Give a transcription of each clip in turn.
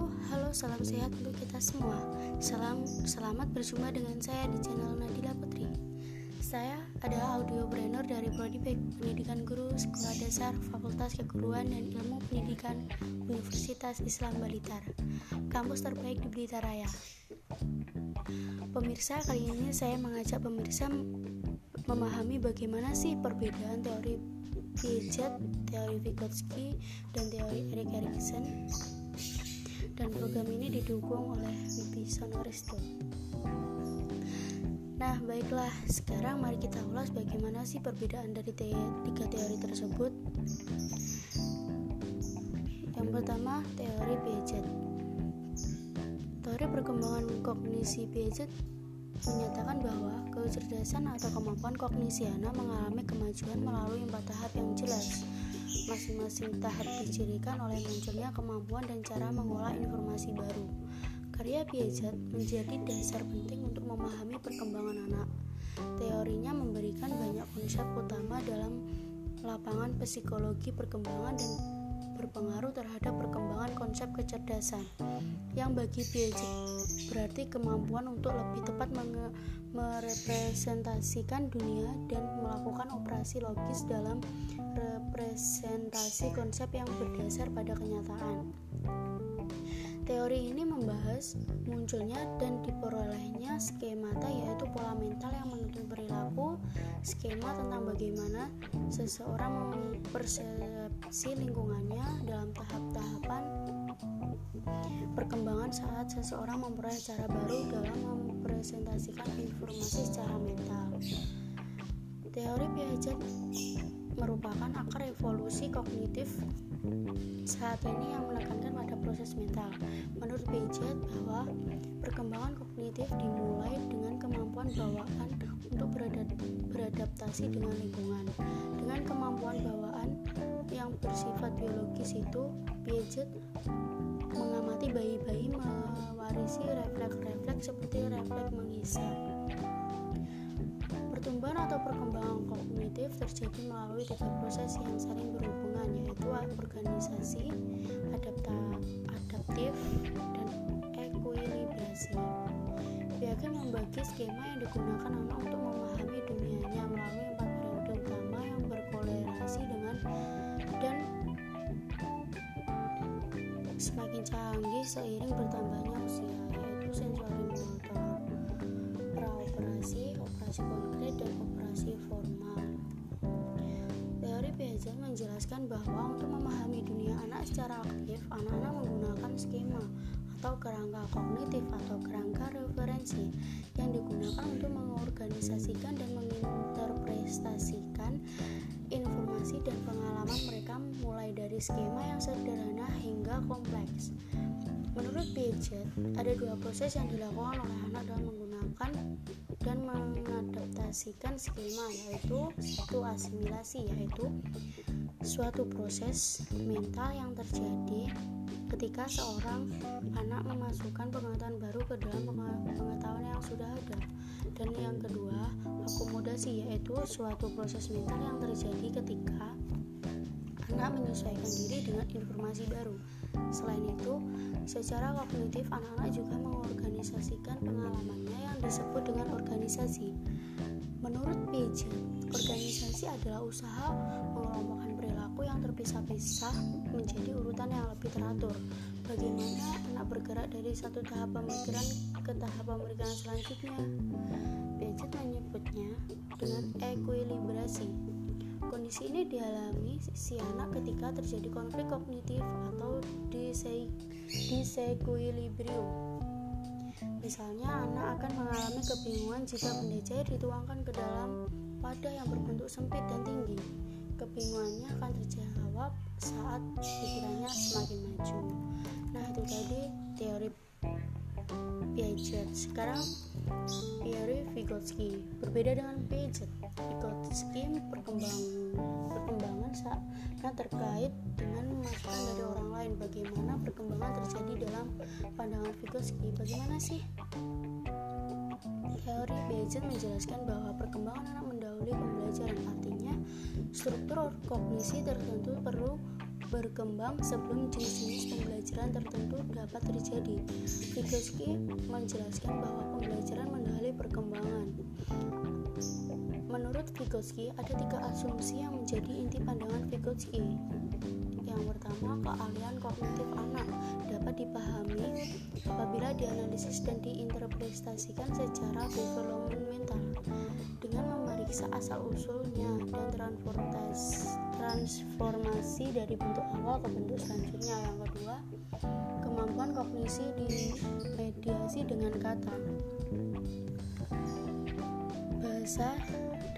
Halo, salam sehat untuk kita semua. Salam, selamat berjumpa dengan saya di channel Nadila Putri. Saya adalah audio brainer dari Prodi Pendidikan Guru Sekolah Dasar Fakultas Keguruan dan Ilmu Pendidikan Universitas Islam Balitar, kampus terbaik di Blitar Raya. Pemirsa, kali ini saya mengajak pemirsa memahami bagaimana sih perbedaan teori Piaget, teori Vygotsky, dan teori Erik Erikson dan program ini didukung oleh Wibi Sonoristo. Nah, baiklah, sekarang mari kita ulas bagaimana sih perbedaan dari te tiga teori tersebut. Yang pertama, teori Piaget. Teori perkembangan kognisi Piaget menyatakan bahwa kecerdasan atau kemampuan kognisi anak mengalami kemajuan melalui empat tahap yang jelas Masing-masing tahap dicirikan oleh munculnya kemampuan dan cara mengolah informasi baru. Karya Piaget menjadi dasar penting untuk memahami perkembangan anak. Teorinya memberikan banyak konsep utama dalam lapangan psikologi perkembangan dan berpengaruh terhadap perkembangan konsep kecerdasan yang bagi Piaget berarti kemampuan untuk lebih tepat merepresentasikan dunia dan melakukan operasi logis dalam representasi konsep yang berdasar pada kenyataan. Teori ini membahas munculnya dan diperolehnya skemata yaitu pola mental yang menuntun perilaku, skema tentang bagaimana seseorang mempersepsi lingkungannya dalam tahap-tahapan perkembangan saat seseorang memperoleh cara baru dalam mempresentasikan informasi secara mental. Teori Piaget merupakan akar evolusi kognitif saat ini yang menekankan pada proses mental. Menurut Piaget bahwa perkembangan kognitif dimulai dengan kemampuan bawaan untuk beradaptasi dengan lingkungan. Dengan kemampuan bawaan yang bersifat biologis itu, Piaget mengamati bayi-bayi mewarisi refleks-refleks seperti refleks menghisap Pertumbuhan atau perkembangan kognitif terjadi melalui tiga proses yang saling berhubungan yaitu organisasi, adapta, adaptif, dan ekuilibrasi. Piaget membagi skema yang digunakan anak untuk memahami dunianya melalui empat periode utama yang berkolerasi dengan dan semakin canggih seiring bertambahnya usia yaitu sensory motor praoperasi, operasi konkret, menjelaskan bahwa untuk memahami dunia anak secara aktif, anak-anak menggunakan skema atau kerangka kognitif atau kerangka referensi yang digunakan untuk mengorganisasikan dan menginterpretasikan informasi dan pengalaman mereka mulai dari skema yang sederhana hingga kompleks. Menurut Piaget, ada dua proses yang dilakukan oleh anak dalam menggunakan dan mengadaptasikan skema yaitu satu asimilasi yaitu suatu proses mental yang terjadi ketika seorang anak memasukkan pengetahuan baru ke dalam pengetahuan yang sudah ada. Dan yang kedua akomodasi yaitu suatu proses mental yang terjadi ketika anak menyesuaikan diri dengan informasi baru. Selain itu secara kognitif anak-anak juga mengorganisasikan pengalamannya yang disebut dengan organisasi. Menurut Piaget organisasi adalah usaha mengelompokkan perilaku yang terpisah-pisah menjadi urutan yang lebih teratur. Bagaimana anak bergerak dari satu tahap pemikiran ke tahap pemikiran selanjutnya? Piaget menyebutnya dengan ekuilibrasi. Kondisi ini dialami si anak ketika terjadi konflik kognitif atau disequilibrium. Misalnya, anak akan mengalami kebingungan jika benda cair dituangkan ke dalam wadah yang berbentuk sempit dan tinggi. Kebingungannya akan terjawab saat pikirannya semakin maju. Nah, itu tadi teori Piaget. Sekarang teori Vygotsky berbeda dengan Piaget. Vygotsky perkembangan perkembangan saat terkait dengan masukan dari orang lain. Bagaimana perkembangan terjadi dalam pandangan Vygotsky? Bagaimana sih? Teori Piaget menjelaskan bahwa perkembangan anak mendahului pembelajaran artinya struktur kognisi tertentu perlu berkembang sebelum jenis-jenis pembelajaran tertentu dapat terjadi. Vygotsky menjelaskan bahwa pembelajaran mendahului perkembangan. Menurut Vygotsky, ada tiga asumsi yang menjadi inti pandangan Vygotsky. Yang pertama, keahlian kognitif anak dapat dipahami apabila dianalisis dan diinterpretasikan secara developmental dengan memeriksa asal-usulnya dan transformasi dari bentuk awal ke bentuk selanjutnya. Yang kedua, kemampuan kognisi dimediasi dengan kata. Bahasa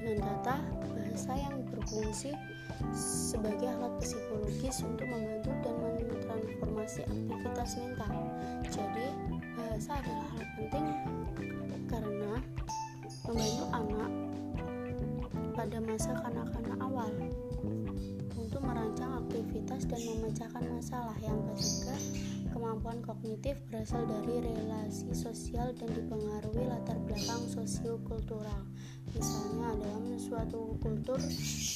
dengan kata, bahasa yang berfungsi sebagai alat psikologis untuk membantu dan mentransformasi aktivitas mental. Jadi, bahasa adalah hal penting karena membantu anak pada masa kanak-kanak awal aktivitas dan memecahkan masalah. Yang ketiga, kemampuan kognitif berasal dari relasi sosial dan dipengaruhi latar belakang sosiokultural. Misalnya, dalam suatu kultur,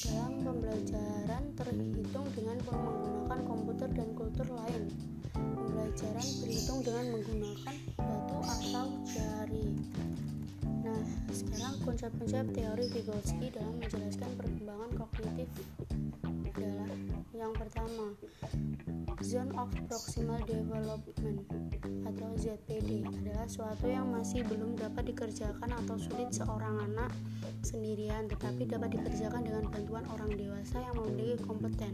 dalam pembelajaran terhitung dengan menggunakan komputer dan kultur lain. Pembelajaran berhitung dengan menggunakan batu atau jari. Nah, sekarang konsep-konsep teori Vygotsky dalam menjelaskan perkembangan kognitif yang pertama, Zone of Proximal Development atau ZPD adalah suatu yang masih belum dapat dikerjakan atau sulit seorang anak sendirian tetapi dapat dikerjakan dengan bantuan orang dewasa yang memiliki kompeten.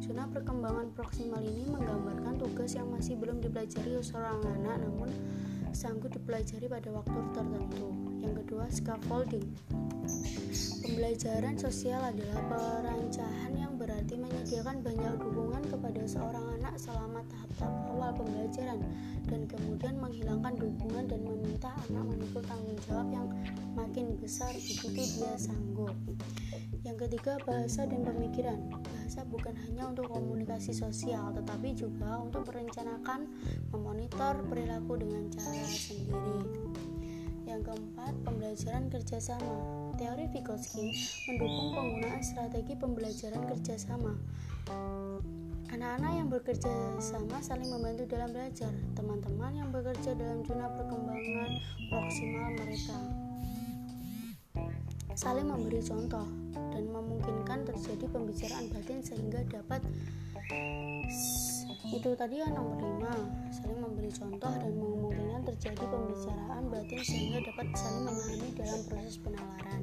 Zona perkembangan proksimal ini menggambarkan tugas yang masih belum dipelajari seorang anak namun sanggup dipelajari pada waktu tertentu. Yang kedua, scaffolding. Pembelajaran sosial adalah perancahan yang berarti menyediakan banyak dukungan kepada seorang anak selama tahap-tahap awal pembelajaran dan kemudian menghilangkan dukungan dan meminta anak memikul tanggung jawab yang makin besar begitu dia sanggup. Yang ketiga, bahasa dan pemikiran. Bahasa bukan hanya untuk komunikasi sosial, tetapi juga untuk merencanakan, memonitor perilaku dengan cara sendiri. Yang keempat, pembelajaran kerjasama. Teori Vygotsky mendukung penggunaan strategi pembelajaran kerjasama. Anak-anak yang bekerja sama saling membantu dalam belajar. Teman-teman yang bekerja dalam zona perkembangan proksimal mereka saling memberi contoh dan memungkinkan terjadi pembicaraan batin sehingga dapat itu tadi yang nomor 5 saling memberi contoh dan memungkinkan terjadi pembicaraan batin sehingga dapat saling memahami dalam proses penalaran.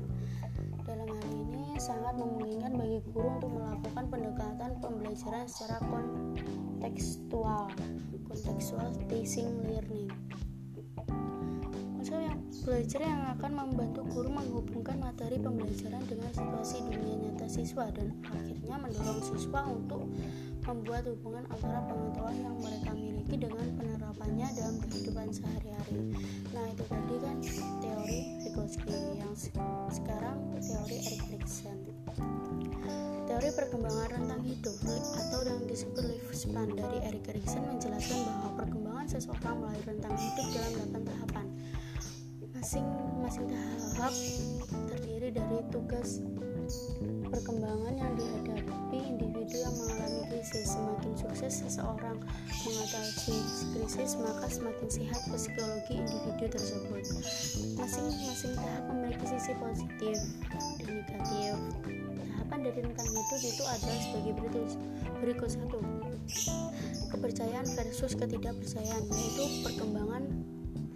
Dalam hal ini sangat memungkinkan bagi guru untuk melakukan pendekatan pembelajaran secara kontekstual kontekstual teaching learning belajar yang akan membantu guru menghubungkan materi pembelajaran dengan situasi dunia nyata siswa dan akhirnya mendorong siswa untuk membuat hubungan antara pengetahuan yang mereka miliki dengan penerapannya dalam kehidupan sehari-hari. Nah, itu tadi kan teori Vygotsky yang sekarang teori Erik Erikson. Teori perkembangan rentang hidup atau yang disebut lifespan dari Erik Erikson menjelaskan bahwa perkembangan seseorang melalui rentang hidup dalam 8 tahapan. Masing-masing tahap terdiri dari tugas perkembangan yang dihadapi individu yang mengalami krisis. Semakin sukses seseorang mengatasi krisis, maka semakin sehat psikologi individu tersebut. Masing-masing tahap memiliki sisi positif dan negatif. Tahapan dari tentang hidup itu adalah sebagai berikut, berikut satu kepercayaan versus ketidakpercayaan yaitu perkembangan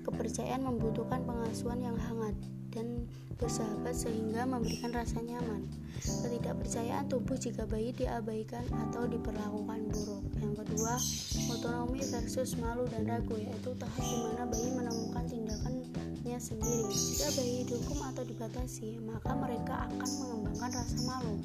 kepercayaan membutuhkan pengasuhan yang hangat dan bersahabat sehingga memberikan rasa nyaman. Ketidakpercayaan tubuh jika bayi diabaikan atau diperlakukan buruk. Yang kedua, otonomi versus malu dan ragu yaitu tahap di mana bayi menemukan tindakannya sendiri. Jika bayi dihukum atau dibatasi, maka mereka akan mengembangkan rasa malu.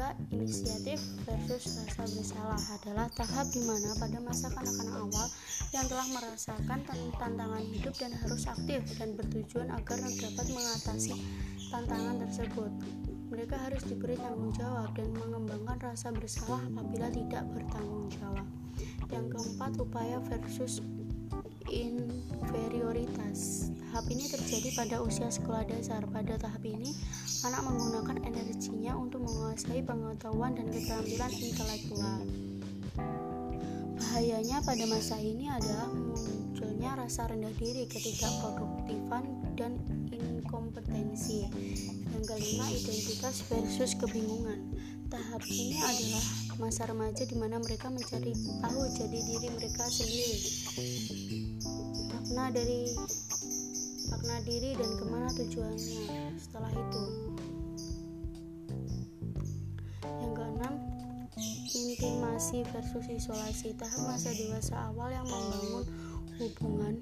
Ketiga, inisiatif versus rasa bersalah adalah tahap di mana pada masa kanak-kanak awal yang telah merasakan tantangan hidup dan harus aktif dan bertujuan agar dapat mengatasi tantangan tersebut. Mereka harus diberi tanggung jawab dan mengembangkan rasa bersalah apabila tidak bertanggung jawab. Yang keempat, upaya versus inferioritas. Tahap ini terjadi pada usia sekolah dasar. Pada tahap ini, anak menggunakan energinya untuk menguasai pengetahuan dan keterampilan intelektual. Bahayanya pada masa ini adalah munculnya rasa rendah diri, ketidakproduktifan, dan inkompetensi. Yang kelima, identitas versus kebingungan. Tahap ini adalah masa remaja di mana mereka mencari tahu jadi diri mereka sendiri. Makna dari makna diri dan ke mana tujuannya setelah itu. Yang keenam, intimasi versus isolasi. Tahap masa dewasa awal yang membangun hubungan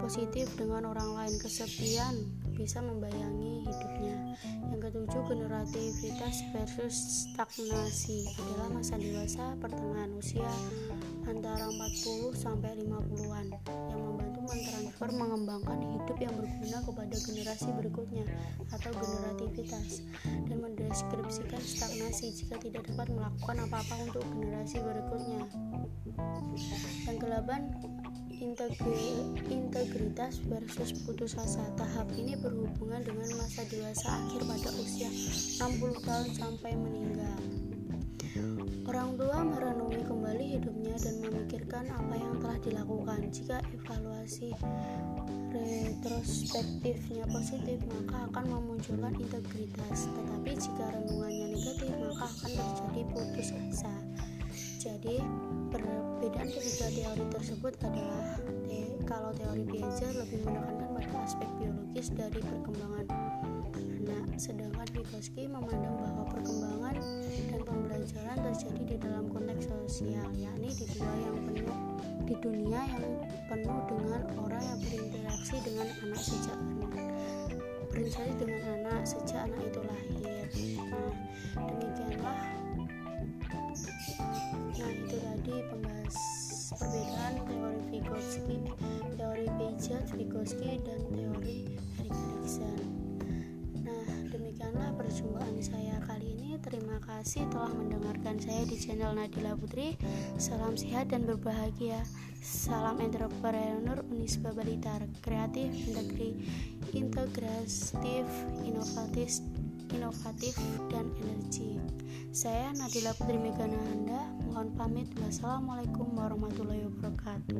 positif dengan orang lain. Kesepian bisa membayangi hidupnya. Yang ketujuh, generativitas versus stagnasi adalah masa dewasa pertengahan usia antara 40 sampai 50-an yang mentransfer mengembangkan hidup yang berguna kepada generasi berikutnya atau generativitas dan mendeskripsikan stagnasi jika tidak dapat melakukan apa-apa untuk generasi berikutnya. Yang ke-8 integritas versus putus asa. Tahap ini berhubungan dengan masa dewasa akhir pada usia 60 tahun sampai meninggal. Orang tua merenungi kembali hidupnya dan memikirkan apa yang telah dilakukan. Jika evaluasi retrospektifnya positif, maka akan memunculkan integritas. Tetapi jika renungannya negatif, maka akan terjadi putus asa. Jadi, perbedaan ketiga teori tersebut adalah kalau teori Piaget lebih menekankan pada aspek biologis dari perkembangan sedangkan Vygotsky memandang bahwa perkembangan dan pembelajaran terjadi di dalam konteks sosial, yakni di dua yang penuh di dunia yang penuh dengan orang yang berinteraksi dengan anak sejak anak berinteraksi dengan anak sejak anak itu lahir. Nah, demikianlah Nah itu tadi pembahas perbedaan teori Vygotsky, teori Piaget, Vygotsky dan teori Erik Erikson. Perjumpaan saya kali ini. Terima kasih telah mendengarkan saya di channel Nadila Putri. Salam sehat dan berbahagia. Salam entrepreneur Unisba Balitar, kreatif, integri, integratif, inovatif, inovatif dan energi. Saya Nadila Putri Megana Anda, mohon pamit. Wassalamualaikum warahmatullahi wabarakatuh.